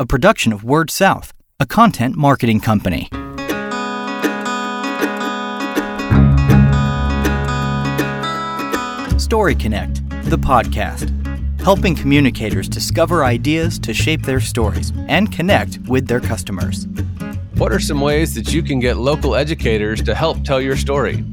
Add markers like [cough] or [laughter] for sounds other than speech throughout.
a production of Word South, a content marketing company. Story Connect, the podcast, helping communicators discover ideas to shape their stories and connect with their customers. What are some ways that you can get local educators to help tell your story?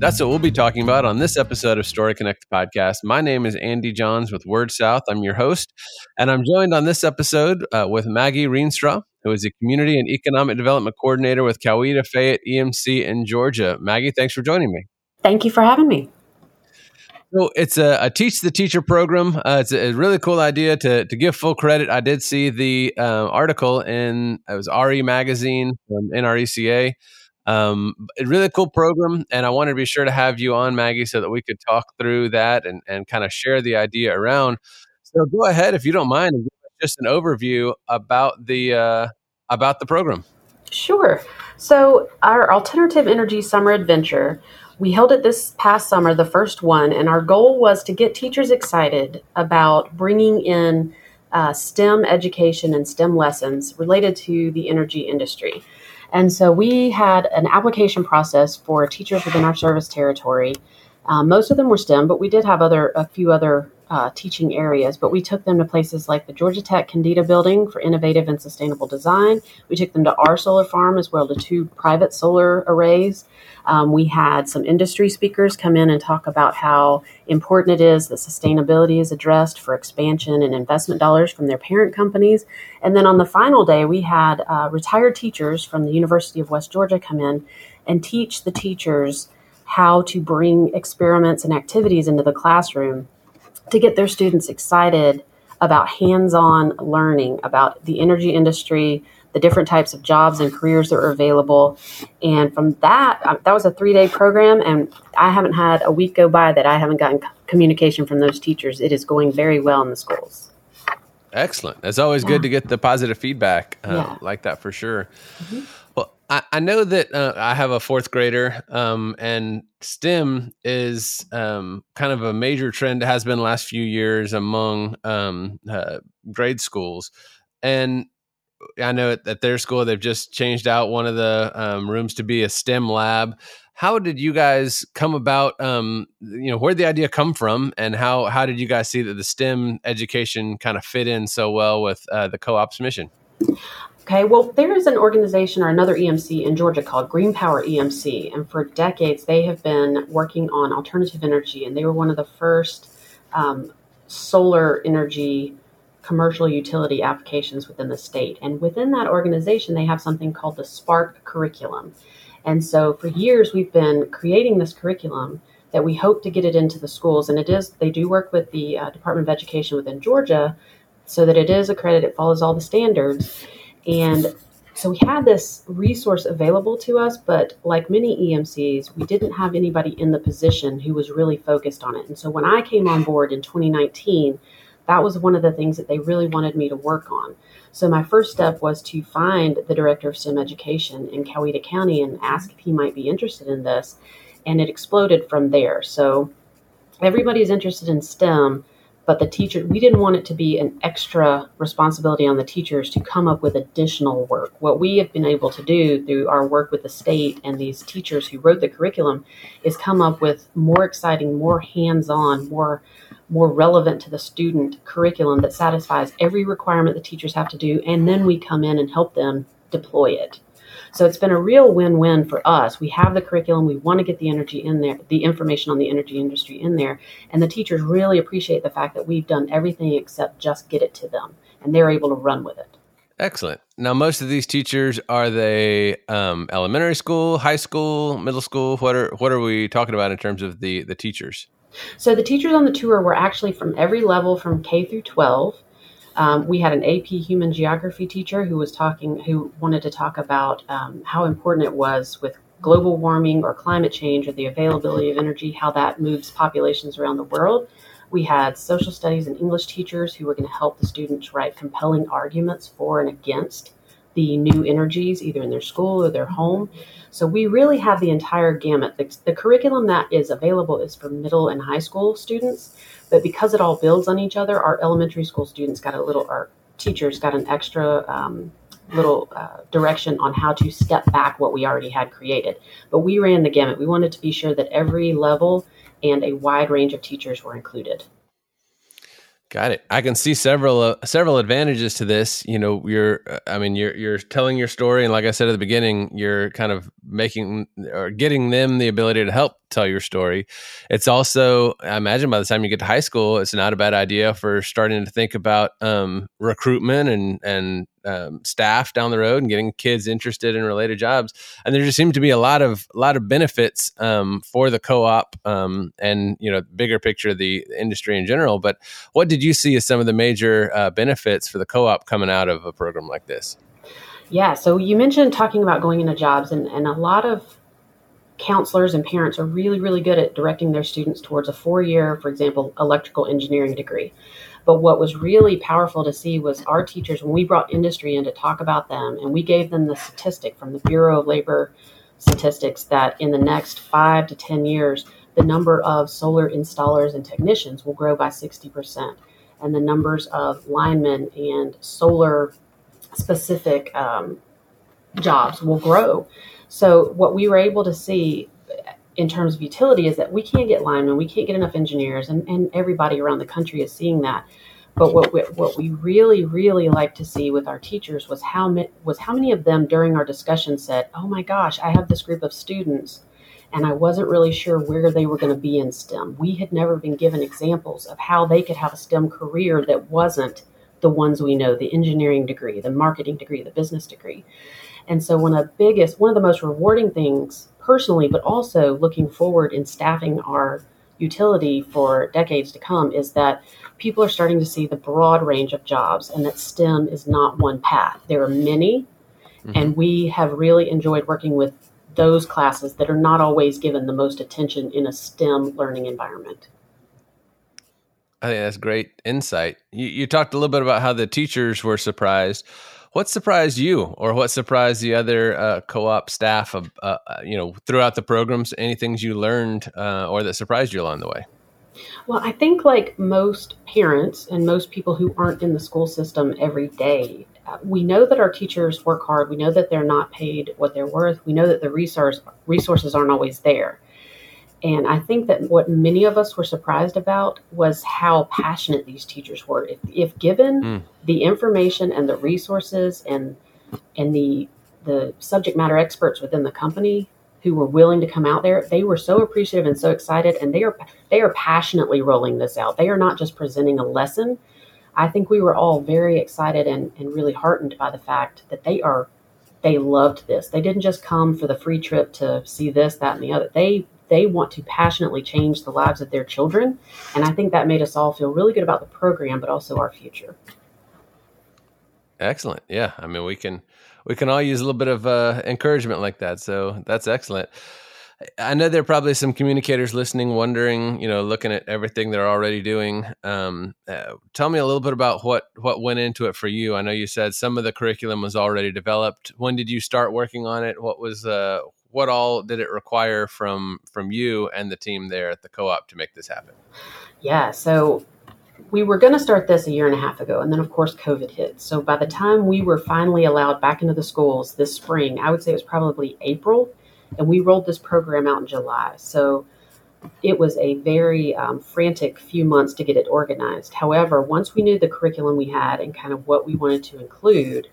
That's what we'll be talking about on this episode of Story Connect podcast. My name is Andy Johns with Word South. I'm your host, and I'm joined on this episode uh, with Maggie Rienstra, who is a Community and Economic Development Coordinator with Coweta Fayette EMC in Georgia. Maggie, thanks for joining me. Thank you for having me. So it's a, a, teach the teacher program. Uh, it's a, a, really cool idea to to give full credit. I did see the uh, article in it was RE magazine from NRECA um, really cool program, and I wanted to be sure to have you on, Maggie, so that we could talk through that and, and kind of share the idea around. So go ahead, if you don't mind, just an overview about the uh, about the program. Sure. So our alternative energy summer adventure, we held it this past summer, the first one, and our goal was to get teachers excited about bringing in uh, STEM education and STEM lessons related to the energy industry. And so we had an application process for teachers within our service territory. Um, most of them were STEM, but we did have other a few other uh, teaching areas. But we took them to places like the Georgia Tech Kendeda Building for innovative and sustainable design. We took them to our solar farm as well to two private solar arrays. Um, we had some industry speakers come in and talk about how important it is that sustainability is addressed for expansion and investment dollars from their parent companies. And then on the final day, we had uh, retired teachers from the University of West Georgia come in and teach the teachers how to bring experiments and activities into the classroom to get their students excited about hands on learning about the energy industry, the different types of jobs and careers that are available. And from that, uh, that was a three day program, and I haven't had a week go by that I haven't gotten communication from those teachers. It is going very well in the schools. Excellent. It's always yeah. good to get the positive feedback uh, yeah. like that for sure. Mm-hmm. I, I, know that uh, I have a fourth grader, um, and STEM is um, kind of a major trend. has been last few years among um, uh, grade schools. And I know at, their school they've just changed out one of the um, rooms to be a STEM lab. How did you guys come about? Um, you know, where did the idea come from, and how how did you guys see that the STEM education kind of fit in so well with uh, the co-op's mission? Okay, well, there is an organization or another EMC in Georgia called Green Power EMC, and for decades they have been working on alternative energy, and they were one of the first um, solar energy commercial utility applications within the state. And within that organization, they have something called the Spark curriculum. And so for years, we've been creating this curriculum that we hope to get it into the schools. And it is, they do work with the uh, Department of Education within Georgia so that it is accredited, it follows all the standards. And so we had this resource available to us, but like many EMCs, we didn't have anybody in the position who was really focused on it. And so when I came on board in 2019, that was one of the things that they really wanted me to work on. So my first step was to find the director of STEM education in Coweta County and ask if he might be interested in this. And it exploded from there. So everybody's interested in STEM, but the teacher, we didn't want it to be an extra responsibility on the teachers to come up with additional work. What we have been able to do through our work with the state and these teachers who wrote the curriculum is come up with more exciting, more hands on, more more relevant to the student curriculum that satisfies every requirement the teachers have to do, and then we come in and help them deploy it. So it's been a real win-win for us. We have the curriculum, we want to get the energy in there, the information on the energy industry in there, and the teachers really appreciate the fact that we've done everything except just get it to them, and they're able to run with it. Excellent. Now, most of these teachers are they um, elementary school, high school, middle school? What are what are we talking about in terms of the the teachers? So the teachers on the tour were actually from every level from K through 12. Um, we had an AP Human Geography teacher who was talking, who wanted to talk about um, how important it was with global warming or climate change or the availability of energy, how that moves populations around the world. We had social studies and English teachers who were going to help the students write compelling arguments for and against the new energies, either in their school or their home. So we really have the entire gamut. The, the, curriculum that is available is for middle and high school students, but because it all builds on each other, our elementary school students got a little, our teachers got an extra um, little uh, direction on how to step back what we already had created. But we ran the gamut. We wanted to be sure that every level and a wide range of teachers were included. Got it. I can see several uh, several advantages to this. You know, you're I mean, you're you're telling your story and like I said at the beginning, you're kind of making or getting them the ability to help tell your story. It's also, I imagine by the time you get to high school, it's not a bad idea for starting to think about um, recruitment and and um, staff down the road and getting kids interested in related jobs. And there just seem to be a lot of a lot of benefits um, for the co-op um, and you know bigger picture of the industry in general. But what did you see as some of the major uh, benefits for the co-op coming out of a program like this? Yeah, so you mentioned talking about going into jobs, and, and a lot of counselors and parents are really, really good at directing their students towards a four year, for example, electrical engineering degree. But what was really powerful to see was our teachers, when we brought industry in to talk about them, and we gave them the statistic from the Bureau of Labor statistics that in the next five to 10 years, the number of solar installers and technicians will grow by 60%, and the numbers of linemen and solar specific um, jobs will grow. So what we were able to see in terms of utility is that we can't get linemen, we can't get enough engineers, and, and everybody around the country is seeing that. But what we, what we really really like to see with our teachers was how ma- was how many of them during our discussion said, "Oh my gosh, I have this group of students." And I wasn't really sure where they were going to be in STEM. We had never been given examples of how they could have a STEM career that wasn't the ones we know the engineering degree, the marketing degree, the business degree. And so, one of the biggest, one of the most rewarding things personally, but also looking forward in staffing our utility for decades to come, is that people are starting to see the broad range of jobs and that STEM is not one path. There are many, mm-hmm. and we have really enjoyed working with those classes that are not always given the most attention in a STEM learning environment. I think that's great insight. You, you talked a little bit about how the teachers were surprised. What surprised you, or what surprised the other uh, co-op staff? Uh, uh, you know, throughout the programs, any things you learned uh, or that surprised you along the way? Well, I think like most parents and most people who aren't in the school system every day, uh, we know that our teachers work hard. We know that they're not paid what they're worth. We know that the resource resources aren't always there. And I think that what many of us were surprised about was how passionate these teachers were. If, if given mm. the information and the resources and and the the subject matter experts within the company who were willing to come out there, they were so appreciative and so excited, and they are they are passionately rolling this out. They are not just presenting a lesson. I think we were all very excited and, and really heartened by the fact that they are they loved this. They didn't just come for the free trip to see this, that, and the other. They they want to passionately change the lives of their children. And I think that made us all feel really good about the program, but also our future. Excellent. Yeah. I mean, we can, we can all use a little bit of uh, encouragement like that. So that's excellent. I know there are probably some communicators listening, wondering, you know, looking at everything they're already doing. Um, uh, tell me a little bit about what what went into it for you. I know you said some of the curriculum was already developed. When did you start working on it? What was uh, what all did it require from from you and the team there at the co-op to make this happen? Yeah, so we were going to start this a year and a half ago, and then of course COVID hit. So by the time we were finally allowed back into the schools this spring, I would say it was probably April, and we rolled this program out in July. So it was a very um, frantic few months to get it organized. However, once we knew the curriculum we had and kind of what we wanted to include,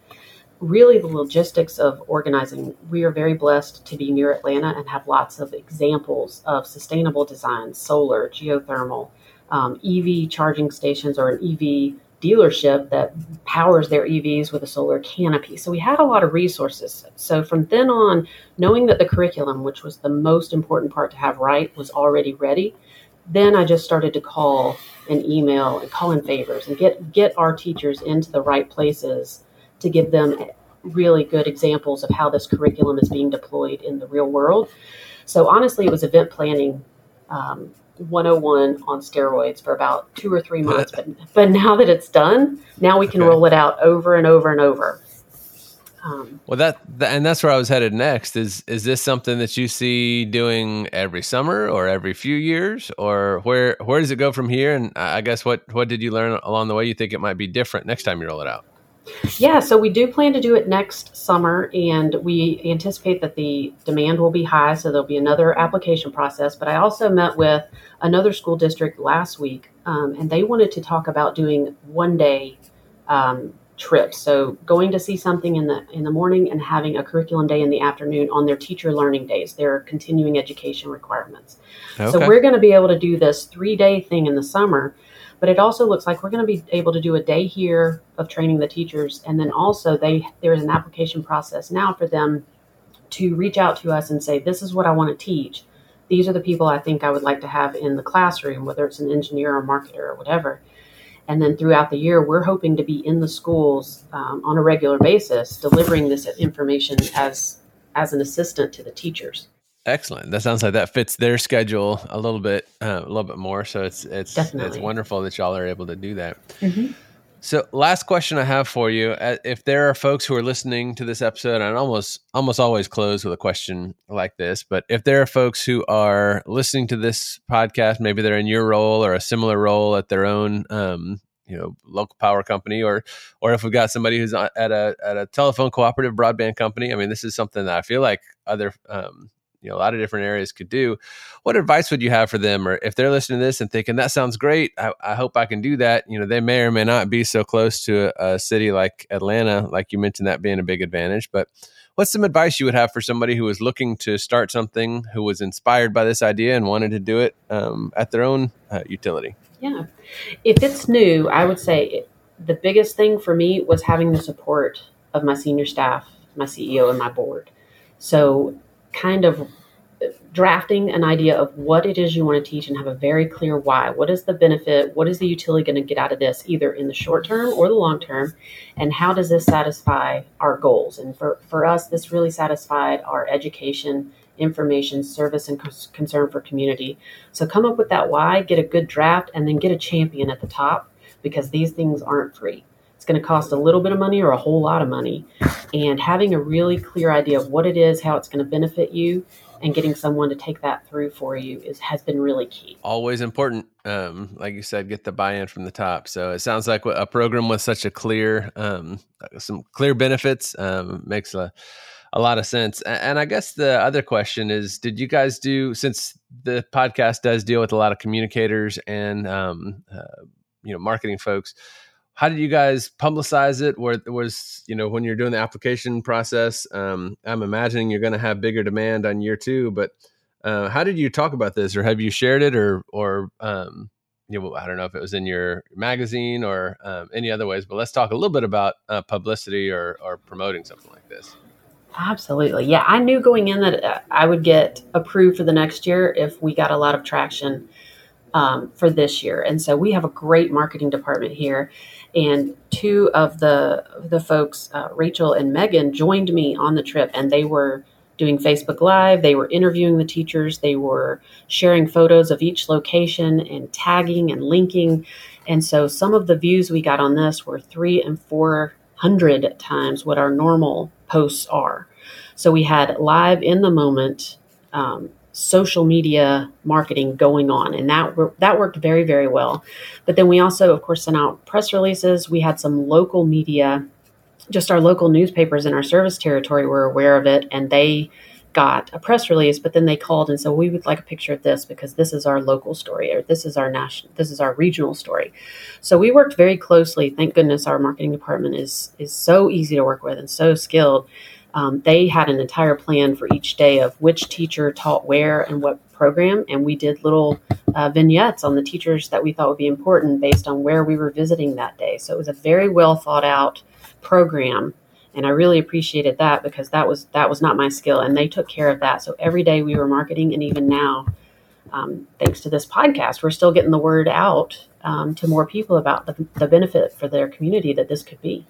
really the logistics of organizing. We are very blessed to be near Atlanta and have lots of examples of sustainable designs, solar, geothermal, um, EV charging stations, or an EV dealership that powers their EVs with a solar canopy. So we had a lot of resources. So from then on, knowing that the curriculum, which was the most important part to have right, was already ready, then I just started to call and email and call in favors and get get our teachers into the right places to give them really good examples of how this curriculum is being deployed in the real world. So honestly, it was event planning um, 101 on steroids for about two or three months. But [laughs] but now that it's done, now we can okay. roll it out over and over and over. Um, well, that, that and that's where I was headed next. Is is this something that you see doing every summer or every few years, or where where does it go from here? And I guess what what did you learn along the way? You think it might be different next time you roll it out? Yeah, so we do plan to do it next summer, and we anticipate that the demand will be high, so there'll be another application process. But I also met with another school district last week, um, and they wanted to talk about doing one day um, trips. So going to see something in the in the morning and having a curriculum day in the afternoon on their teacher learning days, their continuing education requirements. Okay. So we're going to be able to do this three day thing in the summer but it also looks like we're going to be able to do a day here of training the teachers, and then also they there is an application process now for them to reach out to us and say, "This is what I want to teach. These are the people I think I would like to have in the classroom, whether it's an engineer or marketer or whatever." And then throughout the year, we're hoping to be in the schools um, on a regular basis, delivering this information as as an assistant to the teachers. Excellent. That sounds like that fits their schedule a little bit, uh, a little bit more. So it's it's Definitely. it's wonderful that y'all are able to do that. Mm-hmm. So, last question I have for you: uh, If there are folks who are listening to this episode, and I almost almost always close with a question like this, but if there are folks who are listening to this podcast, maybe they're in your role or a similar role at their own, um, you know, local power company, or or if we've got somebody who's at a at a telephone cooperative broadband company, I mean, this is something that I feel like other um, you know a lot of different areas could do. What advice would you have for them? Or if they're listening to this and thinking that sounds great. I, I hope i can do that you know they may or may not be so close to a, a, city like atlanta like you mentioned that being a big advantage but what's some advice you would have for somebody who was looking to start something who was inspired by this idea and wanted to do it um, at their own uh, utility? Yeah. If it's new i would say the biggest thing for me was having the support of my senior staff my ceo and my board. So kind of drafting an idea of what it is you want to teach and have a very clear why. What is the benefit? What is the utility going to get out of this, either in the short term or the long term? And how does this satisfy our goals? And for, for us, this really satisfied our education, information, service, and concern for community. So come up with that why, get a good draft, and then get a champion at the top because these things aren't free. It's going to cost a little bit of money or a whole lot of money. And having a really clear idea of what it is, how it's going to benefit you, and getting someone to take that through for you is has been really key. Always important, um, like you said, get the buy-in from the top. So it sounds like a program with such a clear, um, some clear benefits um, makes a a lot of sense. And I guess the other question is, did you guys do since the podcast does deal with a lot of communicators and um, uh, you know marketing folks? How did you guys publicize it? Where was you know when you're doing the application process um, i'm imagining you're going to have bigger demand on year two but uh, how did you talk about this? Or have you shared it or or um, you know i don't know if it was in your magazine or um, any other ways but let's talk a little bit about uh, publicity or or promoting something like this. Absolutely. Yeah i knew going in that uh, i would get approved for the next year if we got a lot of traction um, for this year and so we have a great marketing department here and two of the the folks, uh, Rachel and Megan, joined me on the trip, and they were doing Facebook Live. They were interviewing the teachers. They were sharing photos of each location and tagging and linking. And so some of the views we got on this were three and four hundred times what our normal posts are. So we had live in the moment um, social media marketing going on and that that worked very very well. But then we also of course sent out press releases. We had some local media just our local newspapers in our service territory were aware of it and they got a press release but then they called and said we would like a picture of this because this is our local story or this is our national this is our regional story. So we worked very closely. Thank goodness our marketing department is is so easy to work with and so skilled um, they had an entire plan for each day of which teacher taught where and what program. And we did little uh, vignettes on the teachers that we thought would be important based on where we were visiting that day. So it was a very well thought out program. And I really appreciated that because that was that was not my skill, and they took care of that. So every day we were marketing, and even now, um, thanks to this podcast, we're still getting the word out um, to more people about the, the benefit for their community that this could be.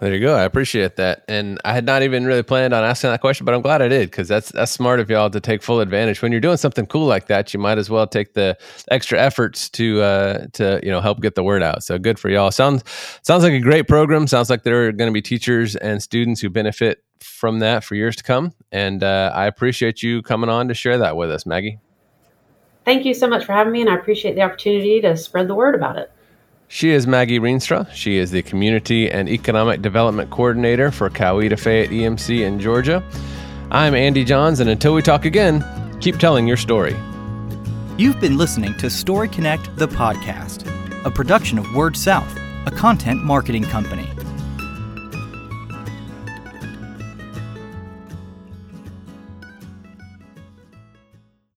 There you go. I appreciate that, and I had not even really planned on asking that question, but I'm glad I did because that's that's smart of y'all to take full advantage. When you're doing something cool like that, you might as well take the extra efforts to uh, to you know help get the word out. So good for y'all. Sounds sounds like a great program. Sounds like there are going to be teachers and students who benefit from that for years to come. And uh, I appreciate you coming on to share that with us, Maggie. Thank you so much for having me, and I appreciate the opportunity to spread the word about it. She is Maggie Reenstra. She is the Community and Economic Development Coordinator for Coweta Fayette EMC in Georgia. I'm Andy Johns, and until we talk again, keep telling your story. You've been listening to Story Connect, the podcast, a production of Word South, a content marketing company.